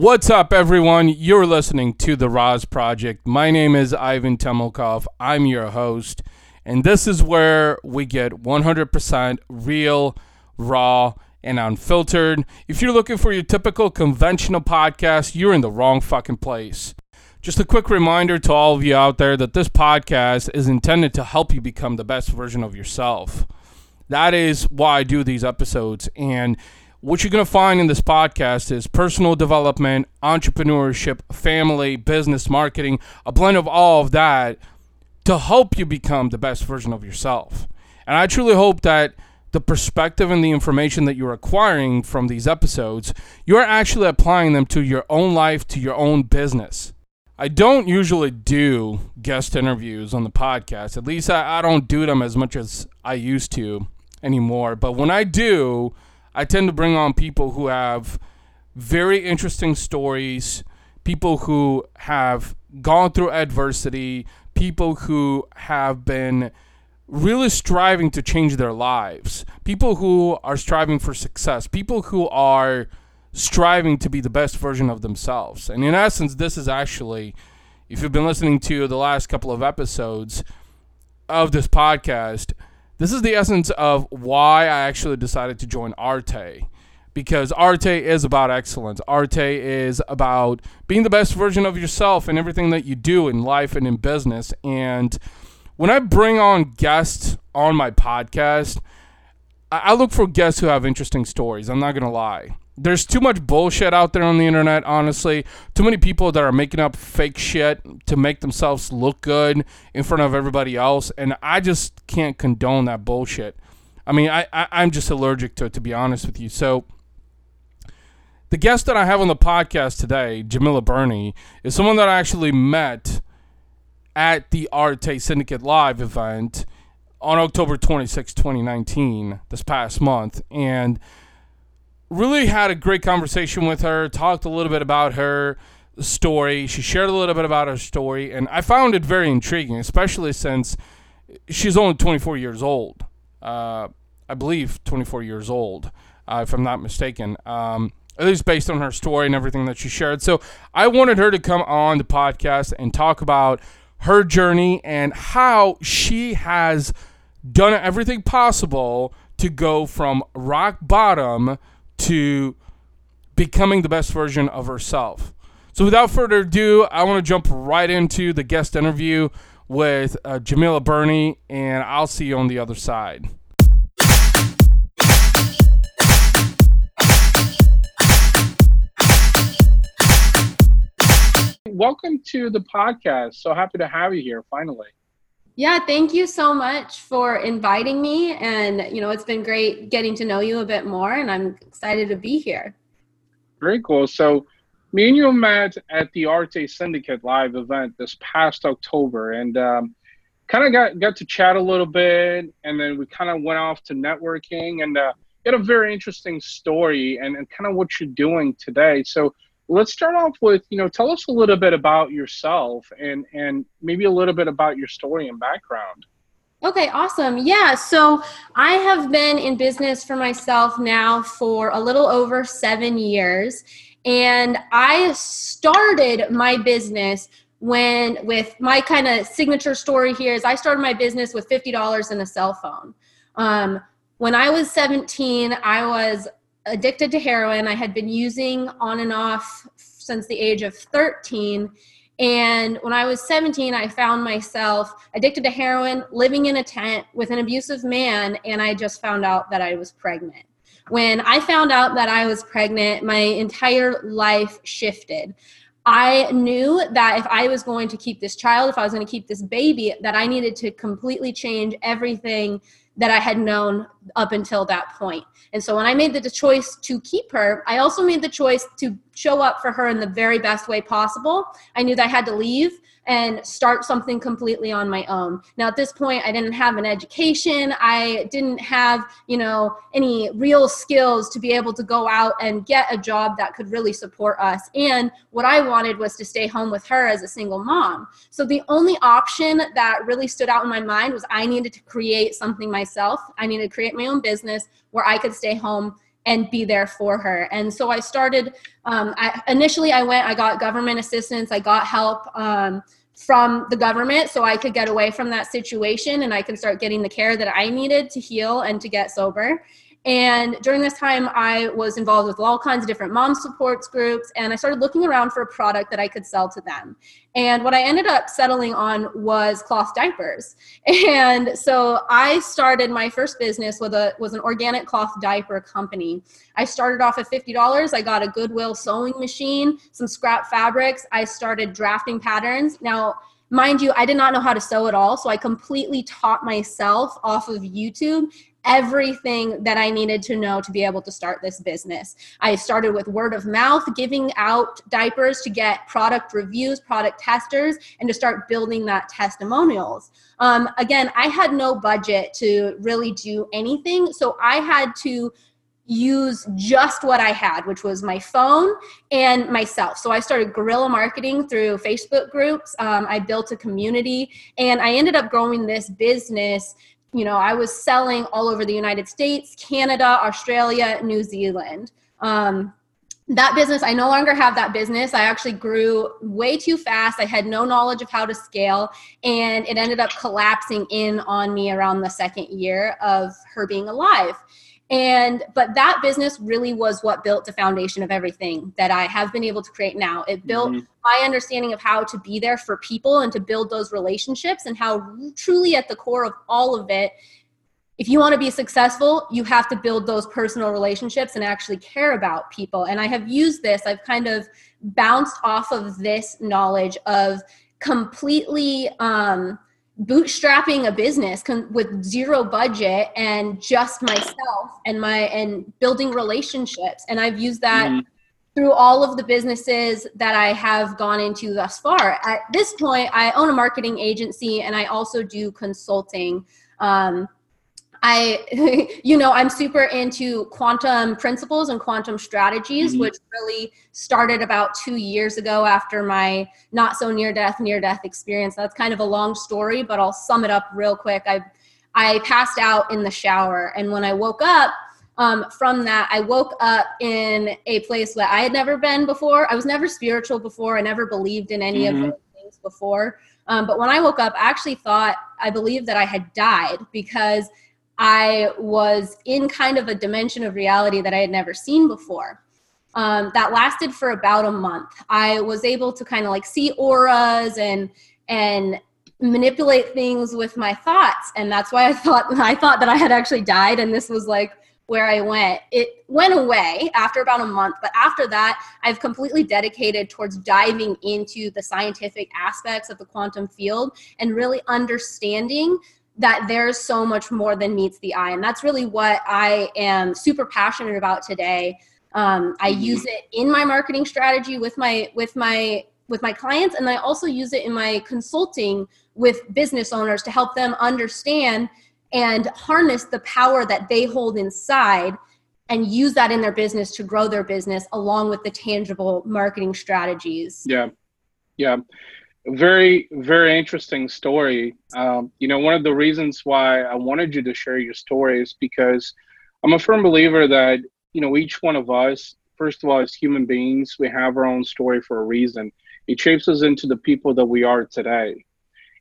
What's up, everyone? You're listening to The RAS Project. My name is Ivan Temelkov. I'm your host, and this is where we get 100% real, raw, and unfiltered. If you're looking for your typical conventional podcast, you're in the wrong fucking place. Just a quick reminder to all of you out there that this podcast is intended to help you become the best version of yourself. That is why I do these episodes. And what you're going to find in this podcast is personal development, entrepreneurship, family, business, marketing, a blend of all of that to help you become the best version of yourself. And I truly hope that the perspective and the information that you're acquiring from these episodes, you're actually applying them to your own life, to your own business. I don't usually do guest interviews on the podcast. At least I, I don't do them as much as I used to anymore. But when I do, I tend to bring on people who have very interesting stories, people who have gone through adversity, people who have been really striving to change their lives, people who are striving for success, people who are striving to be the best version of themselves. And in essence, this is actually, if you've been listening to the last couple of episodes of this podcast, this is the essence of why I actually decided to join Arete. Because Arete is about excellence. Arete is about being the best version of yourself in everything that you do in life and in business. And when I bring on guests on my podcast, I look for guests who have interesting stories. I'm not going to lie there's too much bullshit out there on the internet, honestly. Too many people that are making up fake shit to make themselves look good in front of everybody else. And I just can't condone that bullshit. I mean, I, I, am just allergic to it, to be honest with you. So, the guest that I have on the podcast today, Djemilah Birnie, is someone that I actually met at the Arete Syndicate Live event on October 26, 2019, this past month. And really had a great conversation with her, talked a little bit about her story. She shared a little bit about her story, and I found it very intriguing, especially since she's only 24 years old. Uh, I believe 24 years old, uh, if I'm not mistaken. Um, at least based on her story and everything that she shared. So I wanted her to come on the podcast and talk about her journey and how she has done everything possible to go from rock bottom to becoming the best version of herself. So, without further ado, I want to jump right into the guest interview with uh, Djemilah Birnie, and I'll see you on the other side. Welcome to the podcast. So happy to have you here finally. Yeah, thank you so much for inviting me. And, you know, it's been great getting to know you a bit more, and I'm excited to be here. Very cool. So, me and you met at the Arete Syndicate live event this past October, and um, kind of got, got to chat a little bit, and then we kind of went off to networking and uh, got a very interesting story and, and kind of what you're doing today. So, let's start off with you know tell us a little bit about yourself and and maybe a little bit about your story and background. Okay awesome. Yeah so i have been in business for myself now for a little over seven years. And i started my business when with my kind of signature story here is i started my business with $50 and a cell phone. Um, when i was 17 i was addicted to heroin. I had been using on and off since the age of 13. And when I was 17, I found myself addicted to heroin, living in a tent with an abusive man, and I just found out that I was pregnant. When I found out that I was pregnant, my entire life shifted. I knew that if I was going to keep this child, if I was going to keep this baby, that I needed to completely change everything that I had known up until that point. And so when I made the choice to keep her, I also made the choice to show up for her in the very best way possible. I knew that I had to leave and start something completely on my own. Now at this point I didn't have an education, I didn't have, you know, any real skills to be able to go out and get a job that could really support us. And what I wanted was to stay home with her as a single mom. So the only option that really stood out in my mind was I needed to create something myself. I needed to create my own business where I could stay home and be there for her. And so I started. Um, I, initially, I went. I got government assistance. I got help. Um, from the government so I could get away from that situation and I can start getting the care that I needed to heal and to get sober. And during this time, I was involved with all kinds of different mom supports groups, and I started looking around for a product that I could sell to them. And what I ended up settling on was cloth diapers. And so I started my first business with a was an organic cloth diaper company. I started off at fifty dollars. I got a Goodwill sewing machine, some scrap fabrics. I started drafting patterns. Now mind you, I did not know how to sew at all. So I completely taught myself off of YouTube everything that I needed to know to be able to start this business. I started with word of mouth, giving out diapers to get product reviews, product testers, and to start building that testimonials. Um, again, I had no budget to really do anything, so I had to use just what I had, which was my phone and myself. So I started guerrilla marketing through Facebook groups. Um, I built a community and I ended up growing this business you know, I was selling all over the United States, Canada, Australia, New Zealand. Um, that business, I no longer have that business. I actually grew way too fast. I had no knowledge of how to scale, and it ended up collapsing in on me around the second year of her being alive and but that business really was what built the foundation of everything that i have been able to create now it built mm-hmm. my understanding of how to be there for people and to build those relationships and how truly at the core of all of it if you want to be successful you have to build those personal relationships and actually care about people and i have used this i've kind of bounced off of this knowledge of completely um, bootstrapping a business con- with zero budget and just myself and my and building relationships. And i've used that mm-hmm. through all of the businesses that i have gone into thus far. At this point i own a marketing agency and i also do consulting. Um, I, you know, I'm super into quantum principles and quantum strategies, mm-hmm. which really started about two years ago after my not so near death, near death experience. That's kind of a long story, but I'll sum it up real quick. I, I passed out in the shower, and when I woke up, um, from that, I woke up in a place that I had never been before. I was never spiritual before. I never believed in any mm-hmm. of those things before. Um, but when I woke up, I actually thought I believed that I had died because I was in kind of a dimension of reality that I had never seen before. Um, that lasted for about a month. I was able to kind of like see auras and and manipulate things with my thoughts, and that's why I thought I thought that I had actually died, and this was like where I went. It went away after about a month, but after that, I've completely dedicated towards diving into the scientific aspects of the quantum field and really understanding that there's so much more than meets the eye. And that's really what i am super passionate about today. Um, i mm-hmm. use it in my marketing strategy with my with my with my clients. And i also use it in my consulting with business owners to help them understand and harness the power that they hold inside and use that in their business to grow their business along with the tangible marketing strategies. Yeah. Yeah very very interesting story. Um, you know one of the reasons why i wanted you to share your story is because i'm a firm believer that you know each one of us first of all as human beings we have our own story for a reason. It shapes us into the people that we are today.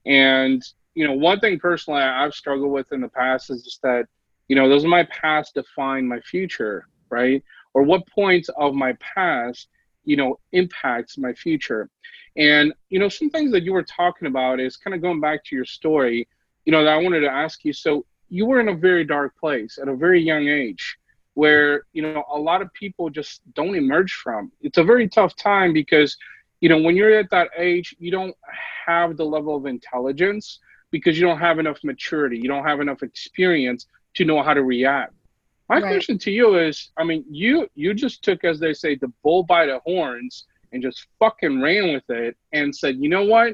And you know one thing personally i've struggled with in the past is just that you know does my past define my future right? Or what points of my past you know impacts my future and, you know, some things that you were talking about is kind of going back to your story, you know, that I wanted to ask you. So you were in a very dark place at a very young age where, you know, a lot of people just don't emerge from. It's a very tough time because, you know, when you're at that age, you don't have the level of intelligence because you don't have enough maturity, you don't have enough experience to know how to react. My right. question to you is, I mean, you you just took, as they say, the bull by the horns and just fucking ran with it and said, you know what?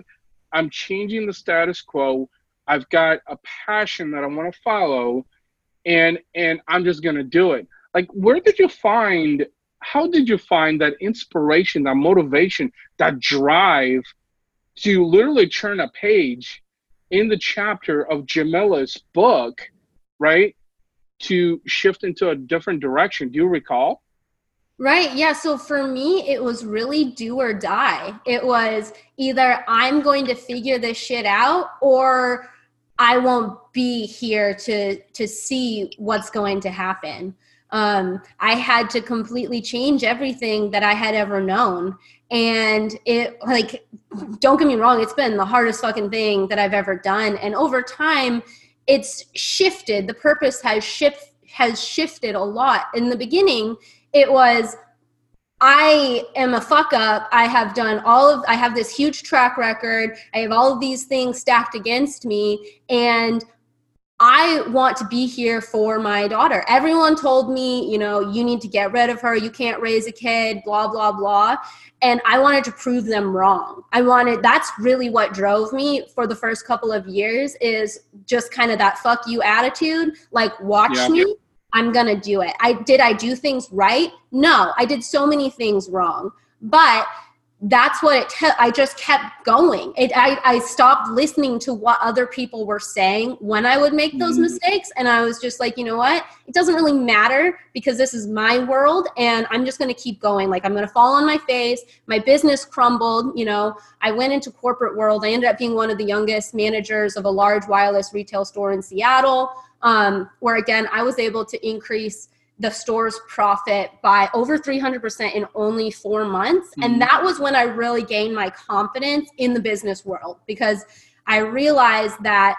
I'm changing the status quo. I've got a passion that I want to follow and and I'm just going to do it. Like where did you find how did you find that inspiration, that motivation, that drive to literally turn a page in the chapter of Djemilah's book, right? to shift into a different direction? Do you recall? Right. Yeah. So for me, it was really do or die. It was either I'm going to figure this shit out or I won't be here to to see what's going to happen. Um, I had to completely change everything that I had ever known. And it like don't get me wrong, it's been the hardest fucking thing that I've ever done. And over time, it's shifted. The purpose has shift has shifted a lot. In the beginning, it was I am a fuck up. I have done all of I have this huge track record. I have all of these things stacked against me and I want to be here for my daughter. Everyone told me, you know, you need to get rid of her. You can't raise a kid, blah, blah, blah. And I wanted to prove them wrong. I wanted, that's really what drove me for the first couple of years is just kind of that fuck you attitude. Like, watch yeah. me. I'm going to do it. I did I do things right? No, I did so many things wrong. But that's what it te- i just kept going it I, I stopped listening to what other people were saying when i would make those mm-hmm. mistakes and i was just like you know what it doesn't really matter because this is my world and i'm just going to keep going like i'm going to fall on my face my business crumbled you know i went into corporate world i ended up being one of the youngest managers of a large wireless retail store in seattle um, where again i was able to increase the store's profit by over 300% in only four months. Mm-hmm. And that was when I really gained my confidence in the business world because I realized that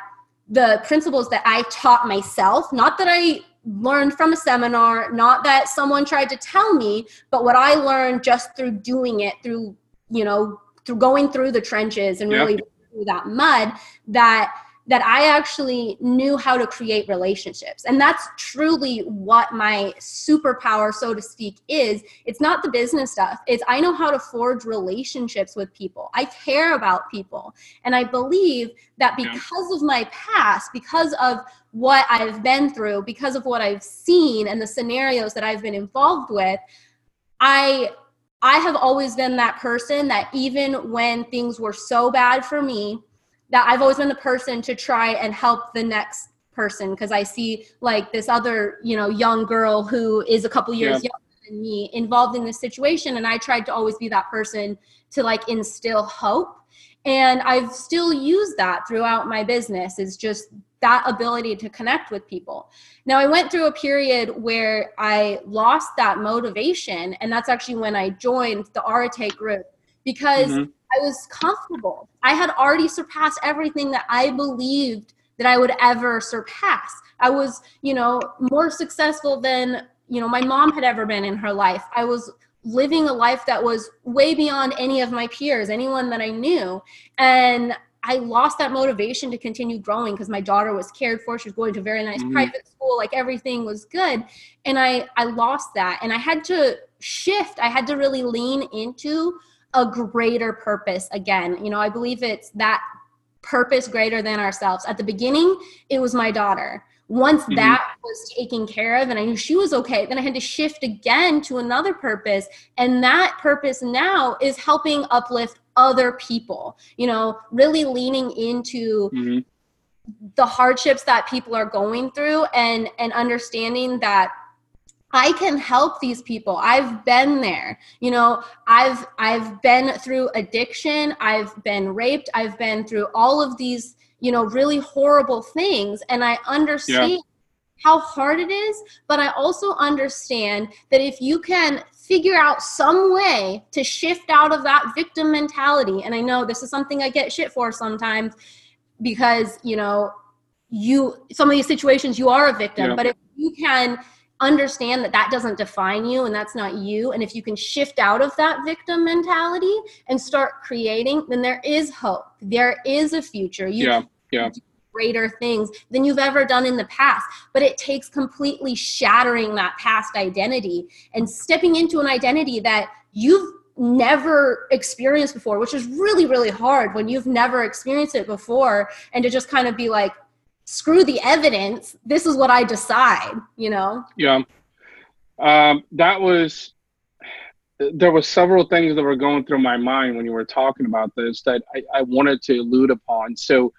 the principles that I taught myself, not that I learned from a seminar, not that someone tried to tell me, but what I learned just through doing it, through, you know, through going through the trenches and really through that mud, that that I actually knew how to create relationships. And that's truly what my superpower, so to speak, is. It's not the business stuff, it's I know how to forge relationships with people. I care about people. And I believe that because of my past, because of what I've been through, because of what I've seen and the scenarios that I've been involved with, I I have always been that person that even when things were so bad for me, that I've always been the person to try and help the next person because I see like this other, you know, young girl who is a couple years yeah. younger than me involved in this situation and I tried to always be that person to like instill hope. And I've still used that throughout my business is just that ability to connect with people. Now I went through a period where I lost that motivation and that's actually when I joined the Arete group because mm-hmm I was comfortable. I had already surpassed everything that I believed that I would ever surpass. I was, you know, more successful than, you know, my mom had ever been in her life. I was living a life that was way beyond any of my peers, anyone that I knew. And I lost that motivation to continue growing because my daughter was cared for. She was going to a very nice mm-hmm. private school, like everything was good. And I I lost that. And I had to shift. I had to really lean into a greater purpose again. You know, I believe it's that purpose greater than ourselves. At the beginning, it was my daughter. Once mm-hmm. that was taken care of and I knew she was okay, then I had to shift again to another purpose. And that purpose now is helping uplift other people, you know, really leaning into mm-hmm. the hardships that people are going through and and understanding that I can help these people. I've been there. You know, I've I've been through addiction, I've been raped, I've been through all of these, you know, really horrible things and I understand yeah. how hard it is, but I also understand that if you can figure out some way to shift out of that victim mentality, and I know this is something I get shit for sometimes because, you know, you some of these situations you are a victim, yeah. but if you can understand that that doesn't define you and that's not you. And if you can shift out of that victim mentality and start creating then there is hope. There is a future. You yeah yeah. greater things than you've ever done in the past. But it takes completely shattering that past identity and stepping into an identity that you've never experienced before which is really really hard when you've never experienced it before. And to just kind of be like screw the evidence this is what i decide you know? Yeah. Um, that was there were several things that were going through my mind when you were talking about this that I, I wanted to allude upon. So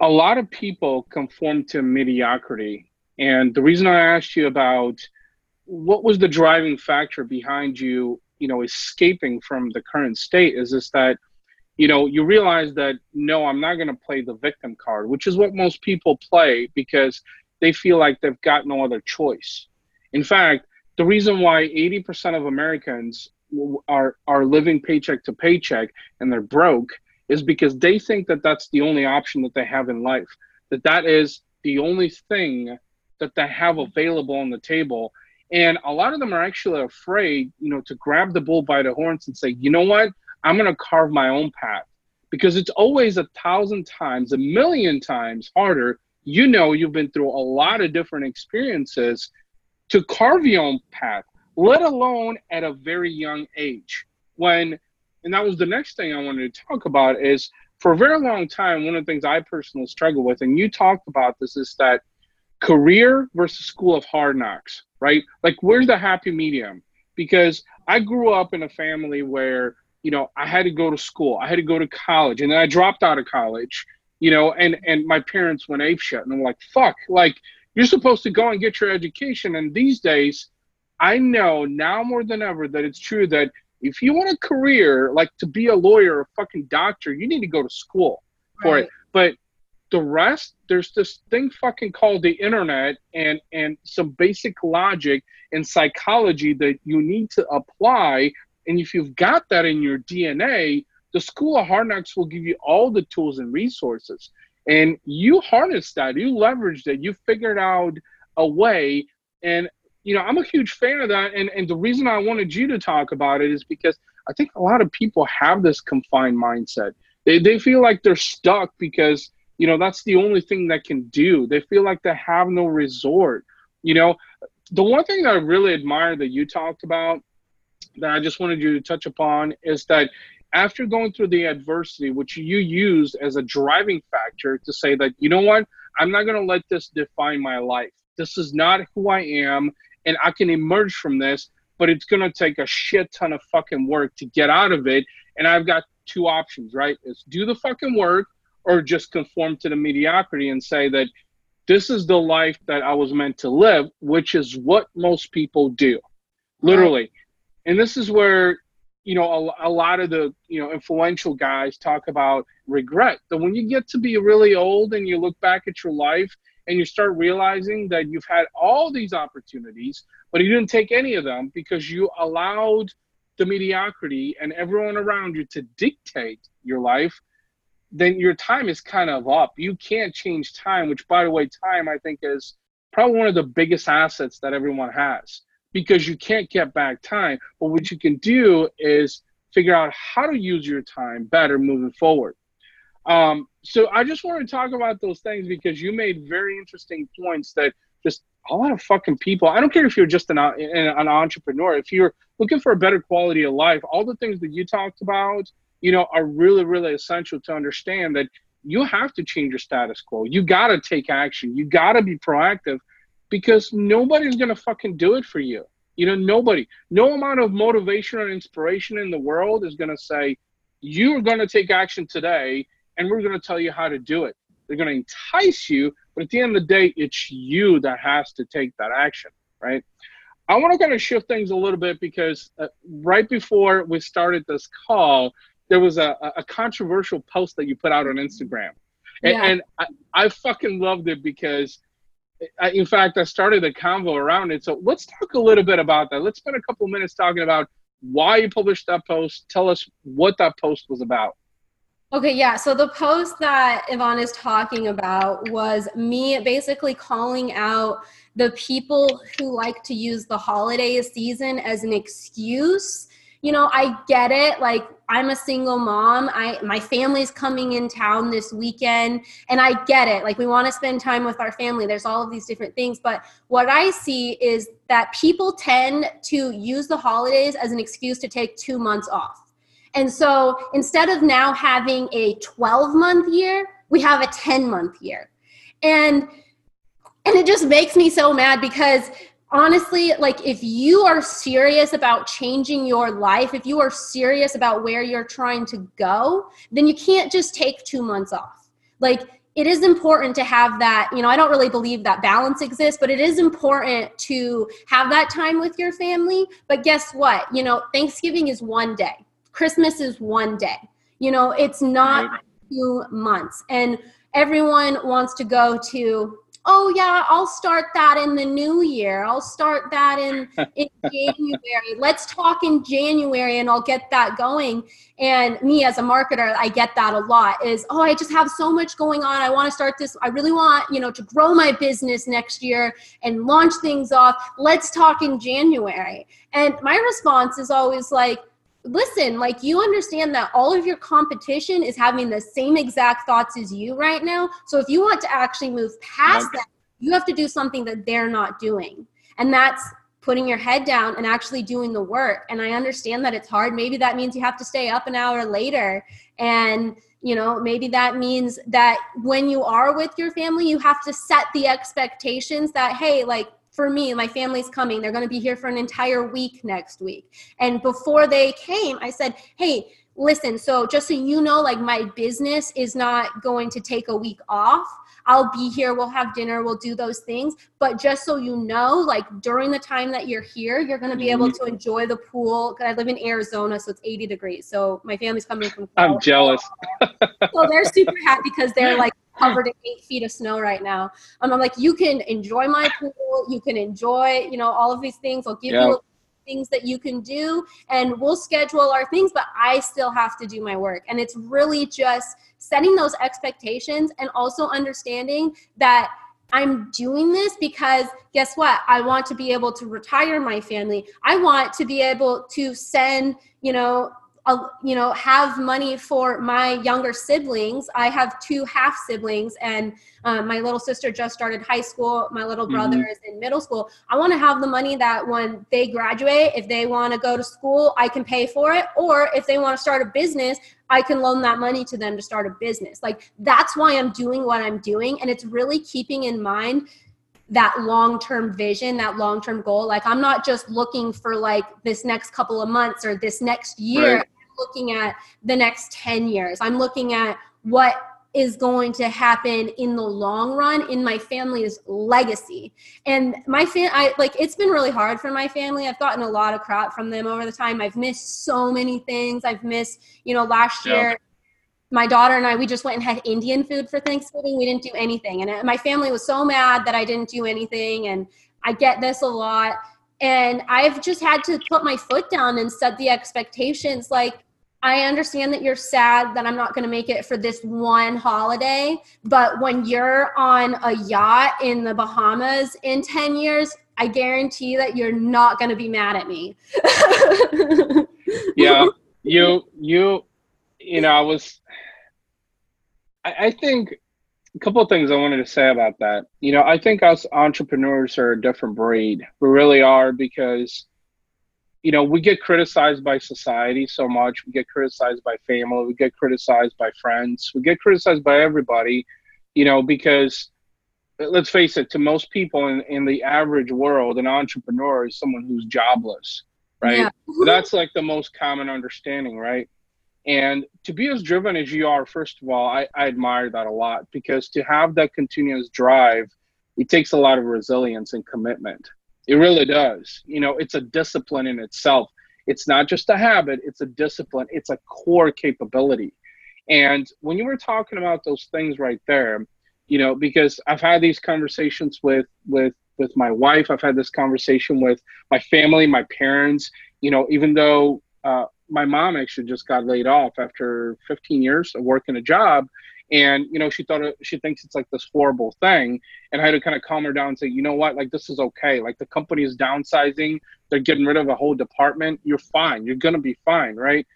a lot of people conform to mediocrity. And the reason I asked you about what was the driving factor behind you, you know, escaping from the current state is this that, you know, you realize that no, I'm not going to play the victim card, which is what most people play because they feel like they've got no other choice. In fact, the reason why 80% of Americans are are living paycheck to paycheck and they're broke is because they think that that's the only option that they have in life that that is the only thing that they have available on the table and a lot of them are actually afraid you know to grab the bull by the horns and say you know what i'm going to carve my own path because it's always a thousand times a million times harder you know you've been through a lot of different experiences to carve your own path let alone at a very young age. When, and that was the next thing I wanted to talk about is for a very long time, one of the things I personally struggle with, and you talked about this, is that career versus school of hard knocks, right? Like, where's the happy medium? Because I grew up in a family where, you know, I had to go to school, I had to go to college, and then I dropped out of college, you know, and and my parents went ape shit, and I'm like, fuck, like you're supposed to go and get your education, and these days I know now more than ever that it's true that if you want a career like to be a lawyer or a fucking doctor, you need to go to school for right. it. But the rest, there's this thing fucking called the internet and and some basic logic and psychology that you need to apply. And if you've got that in your DNA, the School of Hard Knocks will give you all the tools and resources. And you harness that, you leverage that, you figured out a way. And you know, I'm a huge fan of that. And, and the reason I wanted you to talk about it is because I think a lot of people have this confined mindset. They, they feel like they're stuck because, you know, that's the only thing that can do. They feel like they have no resort. You know, the one thing that I really admire that you talked about that I just wanted you to touch upon is that after going through the adversity, which you used as a driving factor to say that, you know what, I'm not going to let this define my life. This is not who I am and I can emerge from this, but it's going to take a shit ton of fucking work to get out of it. And I've got two options, right? It's do the fucking work or just conform to the mediocrity and say that this is the life that I was meant to live, which is what most people do, literally. And this is where, you know, a, a lot of the, you know, influential guys talk about regret. That when you get to be really old and you look back at your life and you start realizing that you've had all these opportunities, but you didn't take any of them because you allowed the mediocrity and everyone around you to dictate your life, then your time is kind of up. You can't change time, which, by the way, time I think is probably one of the biggest assets that everyone has because you can't get back time. But what you can do is figure out how to use your time better moving forward. Um, so I just want to talk about those things because you made very interesting points that just a lot of fucking people. I don't care if you're just an, an entrepreneur. If you're looking for a better quality of life, all the things that you talked about, you know, are really really essential to understand that you have to change your status quo. You got to take action. You got to be proactive because nobody's going to fucking do it for you. You know, nobody, no amount of motivation or inspiration in the world is going to say, you're going to take action today and we're going to tell you how to do it. They're going to entice you, but at the end of the day, it's you that has to take that action, right? I want to kind of shift things a little bit because uh, right before we started this call, there was a, a controversial post that you put out on Instagram. And, yeah. and I, I fucking loved it because, I, in fact, I started a convo around it. So let's talk a little bit about that. Let's spend a couple minutes talking about why you published that post. Tell us what that post was about. Okay, yeah. So the post that Ivan is talking about was me basically calling out the people who like to use the holiday season as an excuse. You know, I get it. Like I'm a single mom. I my family's coming in town this weekend and I get it. Like we want to spend time with our family. There's all of these different things, but what I see is that people tend to use the holidays as an excuse to take 2 months off and so instead of now having a 12 month year, we have a 10 month year. And and it just makes me so mad because honestly, like if you are serious about changing your life, if you are serious about where you're trying to go, then you can't just take 2 months off. Like it is important to have that you know i don't really believe that balance exists but it is important to have that time with your family. But guess what? You know thanksgiving is one day. Christmas is one day. You know it's not right. two months. And everyone wants to go to oh yeah i'll start that in the new year. I'll start that in in january. Let's talk in january and i'll get that going. And me as a marketer i get that a lot is oh i just have so much going on. I want to start this. I really want you know to grow my business next year and launch things off. Let's talk in january. And my response is always like listen, like you understand that all of your competition is having the same exact thoughts as you right now. So if you want to actually move past okay. that, you have to do something that they're not doing. And that's putting your head down and actually doing the work. And I understand that it's hard. Maybe that means you have to stay up an hour later. And, you know, maybe that means that when you are with your family, you have to set the expectations that, hey, like, for me, my family's coming. They're going to be here for an entire week next week. And before they came, I said, hey, listen, so just so you know, like my business is not going to take a week off. I'll be here, we'll have dinner, we'll do those things. But just so you know, like during the time that you're here, you're going to be able mm-hmm. to enjoy the pool. Cause I live in Arizona, so it's 80 degrees. So my family's coming from. I'm jealous. so they're super happy because they're like covered in eight feet of snow right now. And I'm like, you can enjoy my pool, you can enjoy, you know, all of these things. I'll give yeah. you things that you can do and we'll schedule our things, but I still have to do my work. And it's really just setting those expectations and also understanding that I'm doing this because guess what? I want to be able to retire my family. I want to be able to send, you know, you know have money for my younger siblings. I have two half siblings and um, my little sister just started high school my little brother mm-hmm. is in middle school. I want to have the money that when they graduate if they want to go to school i can pay for it. Or if they want to start a business i can loan that money to them to start a business. Like that's why i'm doing what i'm doing. And it's really keeping in mind that long-term vision that long-term goal. Like i'm not just looking for like this next couple of months or this next year. Right looking at the next 10 years. I'm looking at what is going to happen in the long run in my family's legacy. And my fam I like it's been really hard for my family. I've gotten a lot of crap from them over the time. I've missed so many things. I've missed, you know, last yeah. year my daughter and I, we just went and had Indian food for Thanksgiving. We didn't do anything. And uh, my family was so mad that I didn't do anything. And I get this a lot. And I've just had to put my foot down and set the expectations. Like, I understand that you're sad that I'm not going to make it for this one holiday, but when you're on a yacht in the Bahamas in 10 years, I guarantee that you're not going to be mad at me. yeah, you, you, you know, I was, I, I think a couple of things I wanted to say about that. You know, I think us entrepreneurs are a different breed. We really are because you know, we get criticized by society so much. We get criticized by family. We get criticized by friends. We get criticized by everybody, you know, because uh, let's face it, to most people in, in the average world, an entrepreneur is someone who's jobless, right? Yeah. That's like the most common understanding, right? And to be as driven as you are, first of all, I, I admire that a lot because to have that continuous drive, it takes a lot of resilience and commitment it really does. You know, it's a discipline in itself. It's not just a habit, it's a discipline, it's a core capability. And when you were talking about those things right there, you know, because I've had these conversations with with with my wife, I've had this conversation with my family, my parents, you know, even though uh, my mom actually just got laid off after 15 years of working a job and you know she thought it, she thinks it's like this horrible thing. And i had to kind of calm her down and say you know what? Like this is okay. Like the company is downsizing. They're getting rid of a whole department. You're fine. You're to be fine right?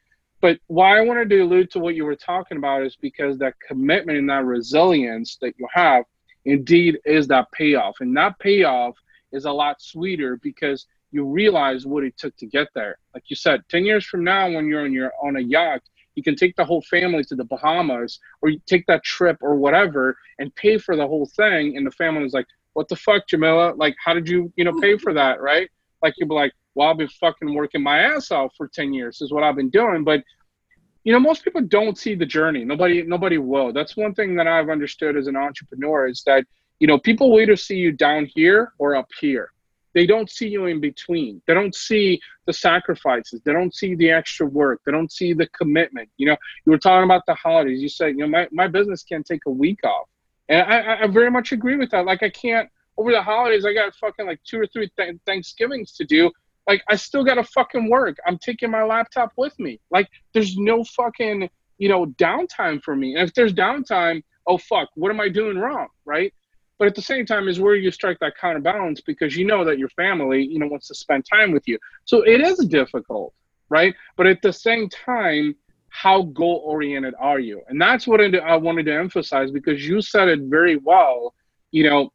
But why i wanted to allude to what you were talking about is because that commitment and that resilience that you have indeed is that payoff. And that payoff is a lot sweeter because you realize what it took to get there. Like you said 10 years from now when you're on your on a yacht you can take the whole family to the Bahamas or you take that trip or whatever and pay for the whole thing. And the family is like, what the fuck, Djemilah? Like, how did you, you know, pay for that? Right. Like you'd be like, well, I've been fucking working my ass off for 10 years is what I've been doing. But you know most people don't see the journey nobody nobody will that's one thing that i've understood as an entrepreneur is that you know people will either see you down here or up here they don't see you in between they don't see the sacrifices they don't see the extra work they don't see the commitment you know you were talking about the holidays you said you know my, my business can't take a week off and I, I very much agree with that like i can't over the holidays i got fucking like two or three th- thanksgivings to do like I still got to fucking work. I'm taking my laptop with me. Like there's no fucking, you know, downtime for me. And if there's downtime, oh fuck, what am I doing wrong, right? But at the same time is where you strike that counterbalance because you know that your family, you know, wants to spend time with you. So it is difficult, right? But at the same time, how goal oriented are you? And that's what I wanted to emphasize because you said it very well, you know,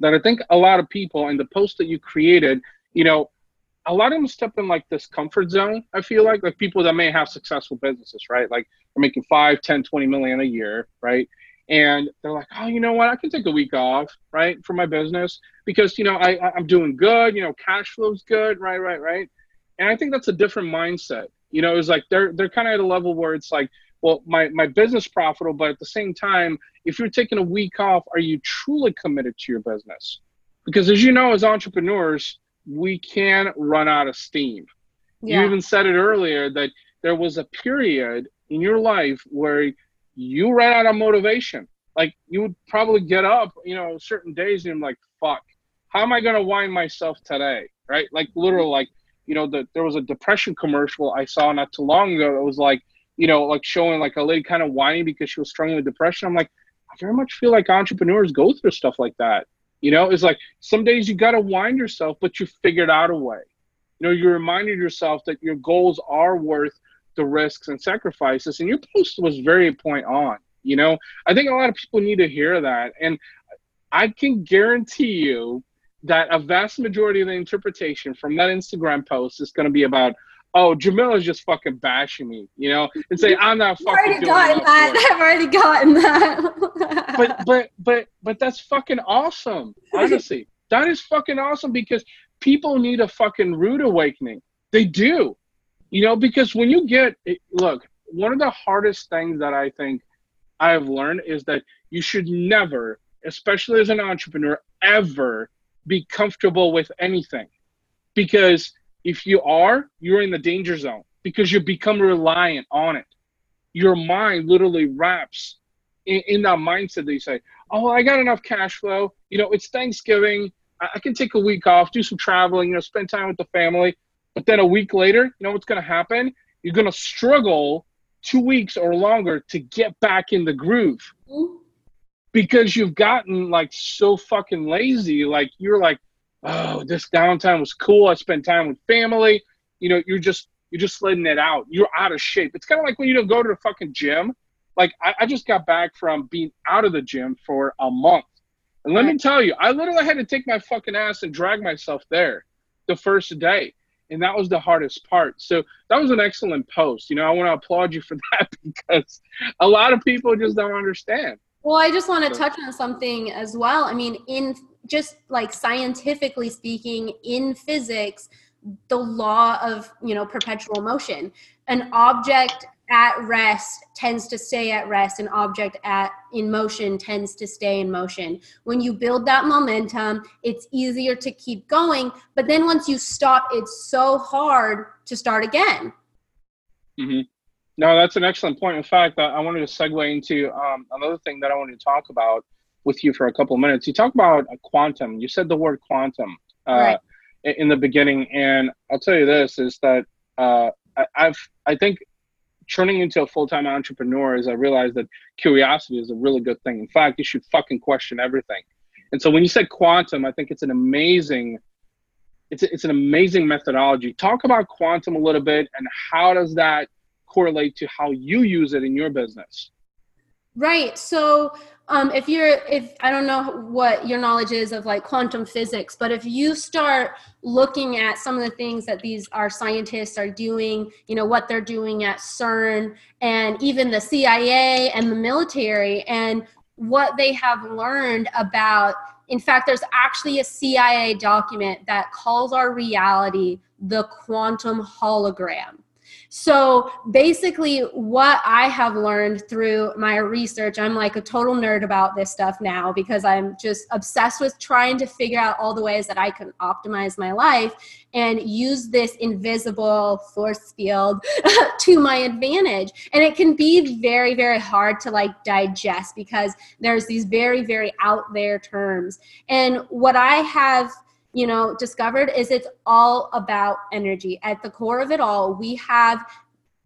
that I think a lot of people in the post that you created, you know, a lot of them step in like this comfort zone i feel like like people that may have successful businesses right like they're making 5 10 20 million a year right and they're like oh you know what i can take a week off right for my business because you know i i'm doing good you know cash flow's good right right right and i think that's a different mindset you know it's like they're they're kind of at a level where it's like well my my business profitable but at the same time if you're taking a week off are you truly committed to your business because as you know as entrepreneurs we can run out of steam. Yeah. You even said it earlier that there was a period in your life where you ran out of motivation. Like you would probably get up, you know, certain days and like, fuck, how am I to wind myself today? Right? Like literal, like, you know, the, there was a depression commercial I saw not too long ago. It was like, you know, like showing like a lady kind of whining because she was struggling with depression. I'm like, I very much feel like entrepreneurs go through stuff like that. You know, it's like some days you got to wind yourself, but you figured out a way. You know, you reminded yourself that your goals are worth the risks and sacrifices. And your post was very point on. You know, I think a lot of people need to hear that. And I can guarantee you that a vast majority of the interpretation from that Instagram post is going to be about, oh, Djemilah's just fucking bashing me, you know, and say I'm not fucking. I've already gotten that. I've already gotten that. but but but but that's fucking awesome. Honestly, that is fucking awesome because people need a fucking rude awakening. They do, you know, because when you get look, one of the hardest things that I think I've learned is that you should never, especially as an entrepreneur, ever be comfortable with anything because if you are, you're in the danger zone because you become reliant on it. Your mind literally wraps in, in that mindset that you say, Oh, I got enough cash flow. You know, it's Thanksgiving. I, I can take a week off, do some traveling, you know, spend time with the family. But then a week later, you know what's going to happen? You're going to struggle two weeks or longer to get back in the groove because you've gotten like so fucking lazy. Like you're like, oh, this downtime was cool. I spent time with family. You know, you're just you're just letting it out. You're out of shape. It's kind of like when you don't go to the fucking gym. Like I, I just got back from being out of the gym for a month. And let me tell you, I literally had to take my fucking ass and drag myself there the first day. And that was the hardest part. So that was an excellent post. You know, I want to applaud you for that because a lot of people just don't understand. Well, I just want to touch on something as well. I mean, in just like scientifically speaking in physics the law of you know perpetual motion an object at rest tends to stay at rest an object at in motion tends to stay in motion when you build that momentum it's easier to keep going but then once you stop it's so hard to start again mm-hmm. no that's an excellent point in fact i wanted to segue into um, another thing that i wanted to talk about with you for a couple of minutes. You talk about quantum. You said the word quantum uh, right. in the beginning, and I'll tell you this: is that uh, I, I've I think turning into a full-time entrepreneur is I realized that curiosity is a really good thing. In fact, you should fucking question everything. And so when you said quantum, I think it's an amazing it's it's an amazing methodology. Talk about quantum a little bit and how does that correlate to how you use it in your business? Right. So um, if you're if i don't know what your knowledge is of like quantum physics but if you start looking at some of the things that these our scientists are doing you know what they're doing at cern and even the cia and the military and what they have learned about in fact there's actually a cia document that calls our reality the quantum hologram So basically, what I have learned through my research, I'm like a total nerd about this stuff now because I'm just obsessed with trying to figure out all the ways that I can optimize my life and use this invisible force field to my advantage. And it can be very, very hard to like digest because there's these very, very out there terms. And what I have you know discovered is it's all about energy. At the core of it all we have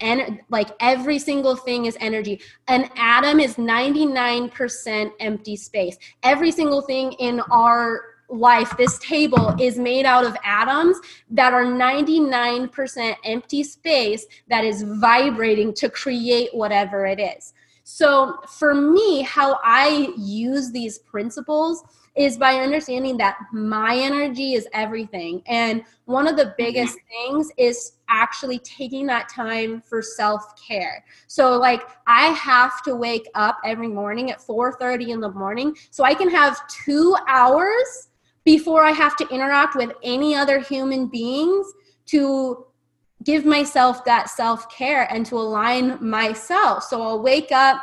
and like every single thing is energy. An atom is 99% empty space. Every single thing in our life this table is made out of atoms that are 99% empty space that is vibrating to create whatever it is. So for me how i use these principles is by understanding that my energy is everything. And one of the mm-hmm. biggest things is actually taking that time for self-care. So like I have to wake up every morning at 4:30 in the morning so I can have 2 hours before I have to interact with any other human beings to give myself that self-care and to align myself. So I'll wake up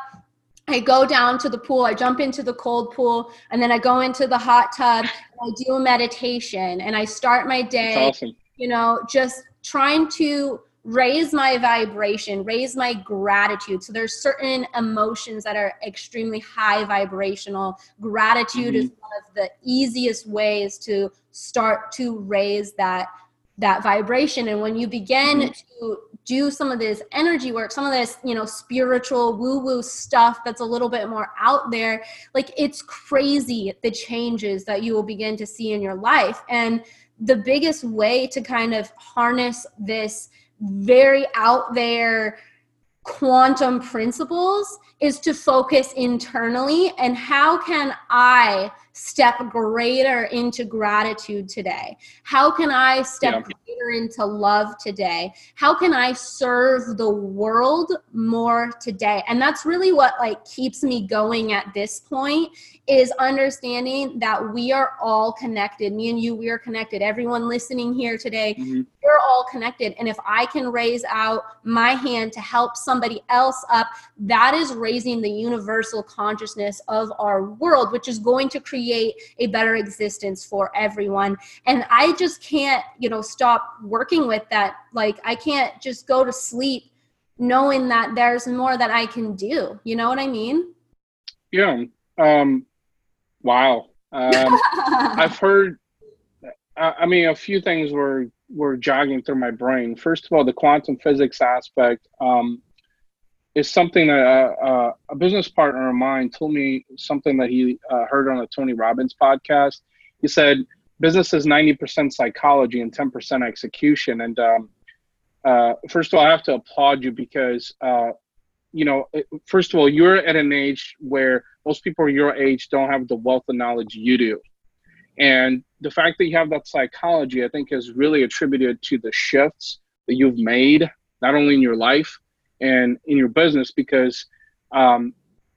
I go down to the pool, I jump into the cold pool, and then I go into the hot tub, I do a meditation, and I start my day, awesome. you know, just trying to raise my vibration, raise my gratitude. So there's certain emotions that are extremely high vibrational. Gratitude mm-hmm. is one of the easiest ways to start to raise that that vibration and when you begin mm-hmm. to do some of this energy work some of this you know spiritual woo woo stuff that's a little bit more out there like it's crazy the changes that you will begin to see in your life. And the biggest way to kind of harness this very out there quantum principles is to focus internally. And how can I step greater into gratitude today? How can I step yeah. greater into love today? How can I serve the world more today? And that's really what like keeps me going at this point is understanding that we are all connected. Me and you, we are connected. Everyone listening here today, mm-hmm. we're all connected. And if I can raise out my hand to help somebody else up, that is raising the universal consciousness of our world, which is going to create a better existence for everyone. And I just can't, you know, stop working with that. Like, I can't just go to sleep knowing that there's more that I can do. You know what I mean? Yeah. Um, Wow. Um, I've heard. I mean, a few things were were jogging through my brain. First of all, the quantum physics aspect um, is something that uh, uh, a business partner of mine told me something that he uh, heard on a Tony Robbins podcast. He said business is ninety percent psychology and ten percent execution. And um, uh, first of all, I have to applaud you because uh, you know, first of all, you're at an age where most people your age don't have the wealth of knowledge you do. And the fact that you have that psychology, I think, is really attributed to the shifts that you've made, not only in your life and in your business, because um,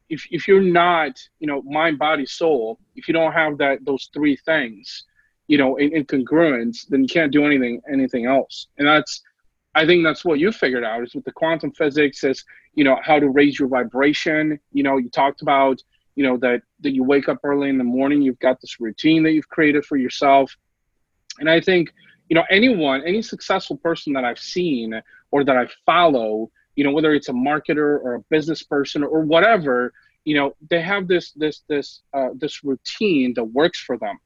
if, if you're not, you know, mind, body, soul, if you don't have that those three things, you know, in, in congruence, then you can't do anything anything else. And that's I think that's what you figured out is with the quantum physics is, you know, how to raise your vibration. You know, you talked about, you know, that, that you wake up early in the morning, you've got this routine that you've created for yourself. And I think, you know, anyone, any successful person that I've seen or that I follow, you know, whether it's a marketer or a business person or whatever, you know, they have this, this, this, uh, this routine that works for them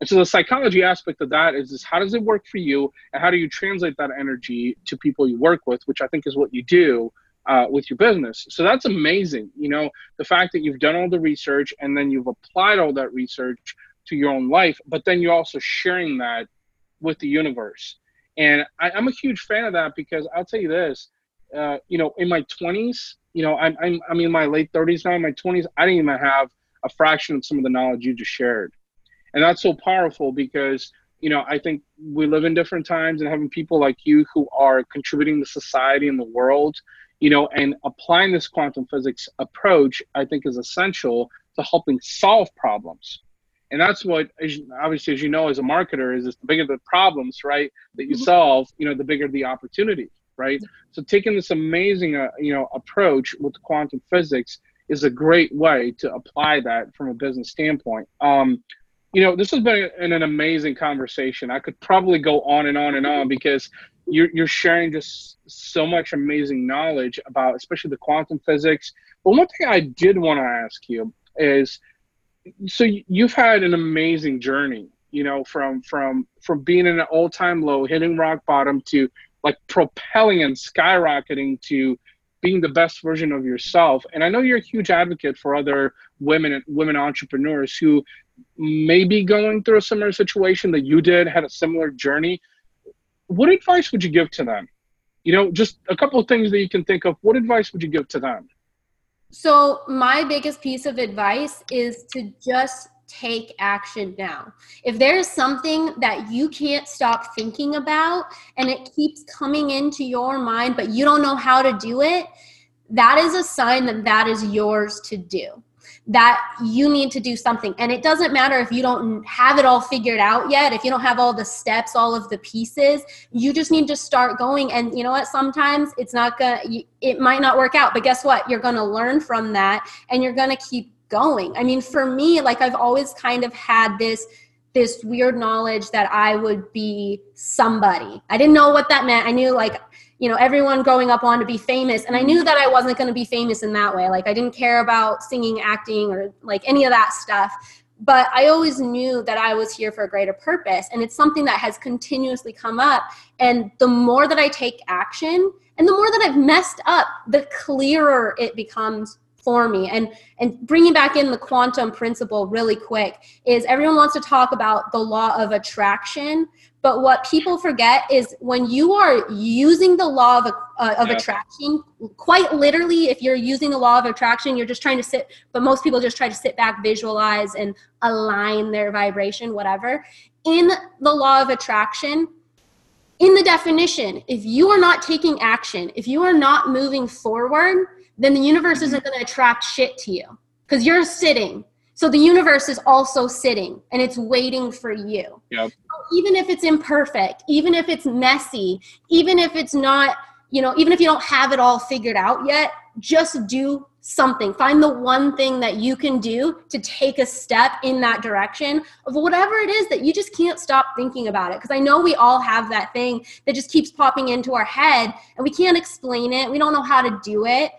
and so the psychology aspect of that is, is how does it work for you and how do you translate that energy to people you work with, which I think is what you do uh, with your business. So that's amazing. You know, the fact that you've done all the research and then you've applied all that research to your own life, but then you're also sharing that with the universe. And I, am a huge fan of that because I'll tell you this, uh, you know, in my 20s, you know, I'm, I'm, I'm in my late 30s now, in my 20s, I didn't even have a fraction of some of the knowledge you just shared. And that's so powerful because you know i think we live in different times and having people like you who are contributing to society and the world you know and applying this quantum physics approach i think is essential to helping solve problems. And that's what obviously as you know as a marketer is, is the bigger the problems right that you mm-hmm. solve you know the bigger the opportunity right? So taking this amazing, uh, you know, approach with quantum physics is a great way to apply that from a business standpoint. Um, you know, this has been an, an amazing conversation. I could probably go on and on and on because you're, you're sharing just so much amazing knowledge about, especially the quantum physics. But one thing I did want to ask you is, so you've had an amazing journey, you know, from from from being in an all-time low, hitting rock bottom to like propelling and skyrocketing to being the best version of yourself. And I know you're a huge advocate for other women and women entrepreneurs who may be going through a similar situation that you did, had a similar journey. What advice would you give to them? You know, just a couple of things that you can think of. What advice would you give to them? So, my biggest piece of advice is to just take action now. If there's something that you can't stop thinking about and it keeps coming into your mind, but you don't know how to do it, that is a sign that that is yours to do that you need to do something. And it doesn't matter if you don't have it all figured out yet, if you don't have all the steps, all of the pieces, you just need to start going. And you know what? Sometimes it's not gonna, it might not work out, but guess what? You're gonna learn from that and you're gonna keep going. I mean, for me, like I've always kind of had this this weird knowledge that I would be somebody. I didn't know what that meant. I knew like you know everyone growing up wanted to be famous and i knew that i wasn't going to be famous in that way like i didn't care about singing acting or like any of that stuff but i always knew that i was here for a greater purpose and it's something that has continuously come up and the more that i take action and the more that i've messed up the clearer it becomes for me and and bringing back in the quantum principle really quick is everyone wants to talk about the law of attraction but what people forget is when you are using the law of, uh, of yeah. attraction quite literally if you're using the law of attraction you're just trying to sit but most people just try to sit back visualize and align their vibration whatever in the law of attraction in the definition if you are not taking action if you are not moving forward then the universe mm-hmm. isn't going to attract shit to you because you're sitting. So the universe is also sitting and it's waiting for you. Yep. So even if it's imperfect, even if it's messy, even if it's not, you know, even if you don't have it all figured out yet, just do something. Find the one thing that you can do to take a step in that direction of whatever it is that you just can't stop thinking about it. Because I know we all have that thing that just keeps popping into our head and we can't explain it. We don't know how to do it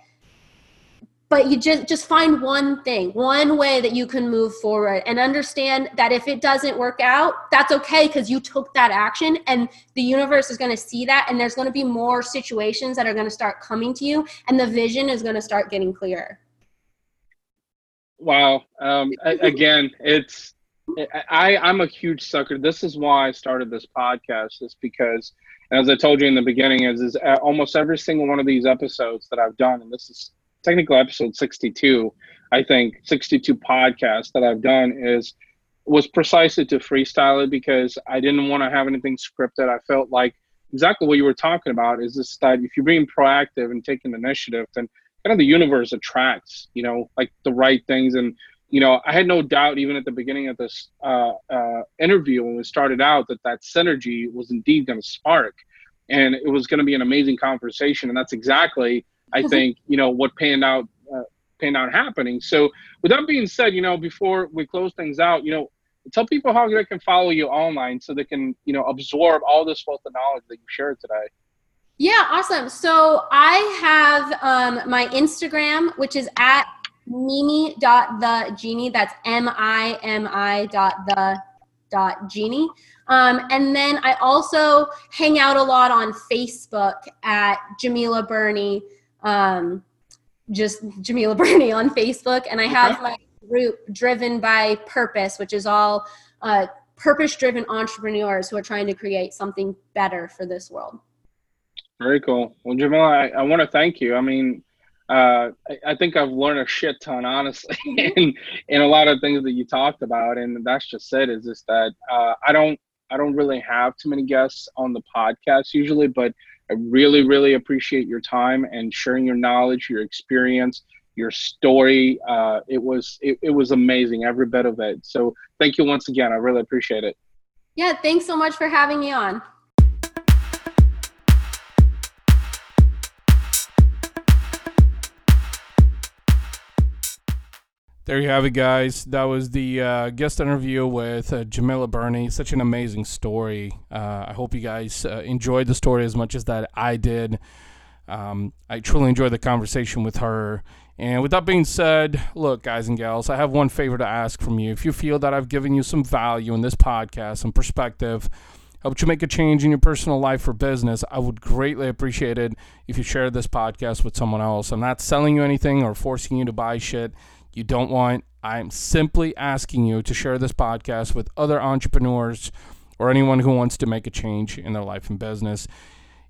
but you just just find one thing one way that you can move forward and understand that if it doesn't work out that's okay because you took that action and the universe is going to see that and there's going to be more situations that are going to start coming to you and the vision is going to start getting clearer wow um, again it's I, I'm a huge sucker. This is why I started this podcast, is because, as I told you in the beginning, is is uh, almost every single one of these episodes that I've done, and this is technical episode 62 i think 62 podcasts that i've done is was precisely to freestyle it because i didn't want to have anything scripted. I felt like exactly what you were talking about is this that if you're being proactive and taking initiative then kind of the universe attracts you know like the right things. And you know i had no doubt even at the beginning of this uh, uh, interview when we started out that that synergy was indeed going to spark. And it was going to be an amazing conversation. And that's exactly I think you know what panned out uh, panned out happening. So with that being said, you know before we close things out, you know tell people how they can follow you online so they can you know absorb all this wealth of knowledge that you shared today. Yeah, awesome. So I have um, my Instagram, which is at mimi dot the genie. That's M I M I dot the dot genie. Um, and then I also hang out a lot on Facebook at Djemilah Birnie um, just Djemilah Birnie on Facebook, and I have my group Driven by Purpose, which is all uh, purpose-driven entrepreneurs who are trying to create something better for this world. Very cool. Well, Djemilah, I, I want to thank you. I mean, uh, I, I, think I've learned a shit ton, honestly, in in a lot of things that you talked about, and that's just it. Is just that uh, I don't I don't really have too many guests on the podcast usually, but I really, really appreciate your time and sharing your knowledge, your experience, your story. Uh, it was it, it was amazing, every bit of it. So thank you once again. I really appreciate it. Yeah, thanks so much for having me on. There you have it, guys. That was the uh, guest interview with uh, Djemilah Birnie. Such an amazing story. Uh, I hope you guys uh, enjoyed the story as much as that I did. Um, I truly enjoyed the conversation with her. And with that being said, look, guys and gals, I have one favor to ask from you. If you feel that I've given you some value in this podcast, some perspective, helped you make a change in your personal life or business, I would greatly appreciate it if you share this podcast with someone else. I'm not selling you anything or forcing you to buy shit you don't want. I'm simply asking you to share this podcast with other entrepreneurs or anyone who wants to make a change in their life and business.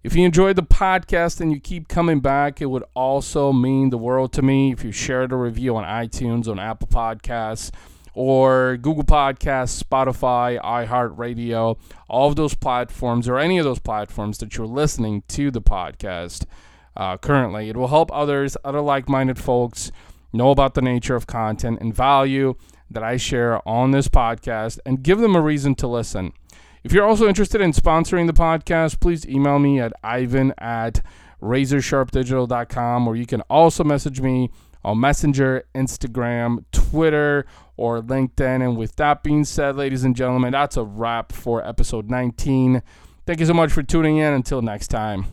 If you enjoyed the podcast and you keep coming back, it would also mean the world to me if you shared a review on iTunes, on Apple Podcasts, or Google Podcasts, Spotify, iHeartRadio, all of those platforms, or any of those platforms that you're listening to the podcast uh, currently. It will help others, other like minded folks know about the nature of content and value that I share on this podcast and give them a reason to listen. If you're also interested in sponsoring the podcast, please email me at ivan at razorsharpdigital.com or you can also message me on Messenger, Instagram, Twitter, or LinkedIn. And with that being said, ladies and gentlemen, that's a wrap for episode 19. Thank you so much for tuning in. Until next time.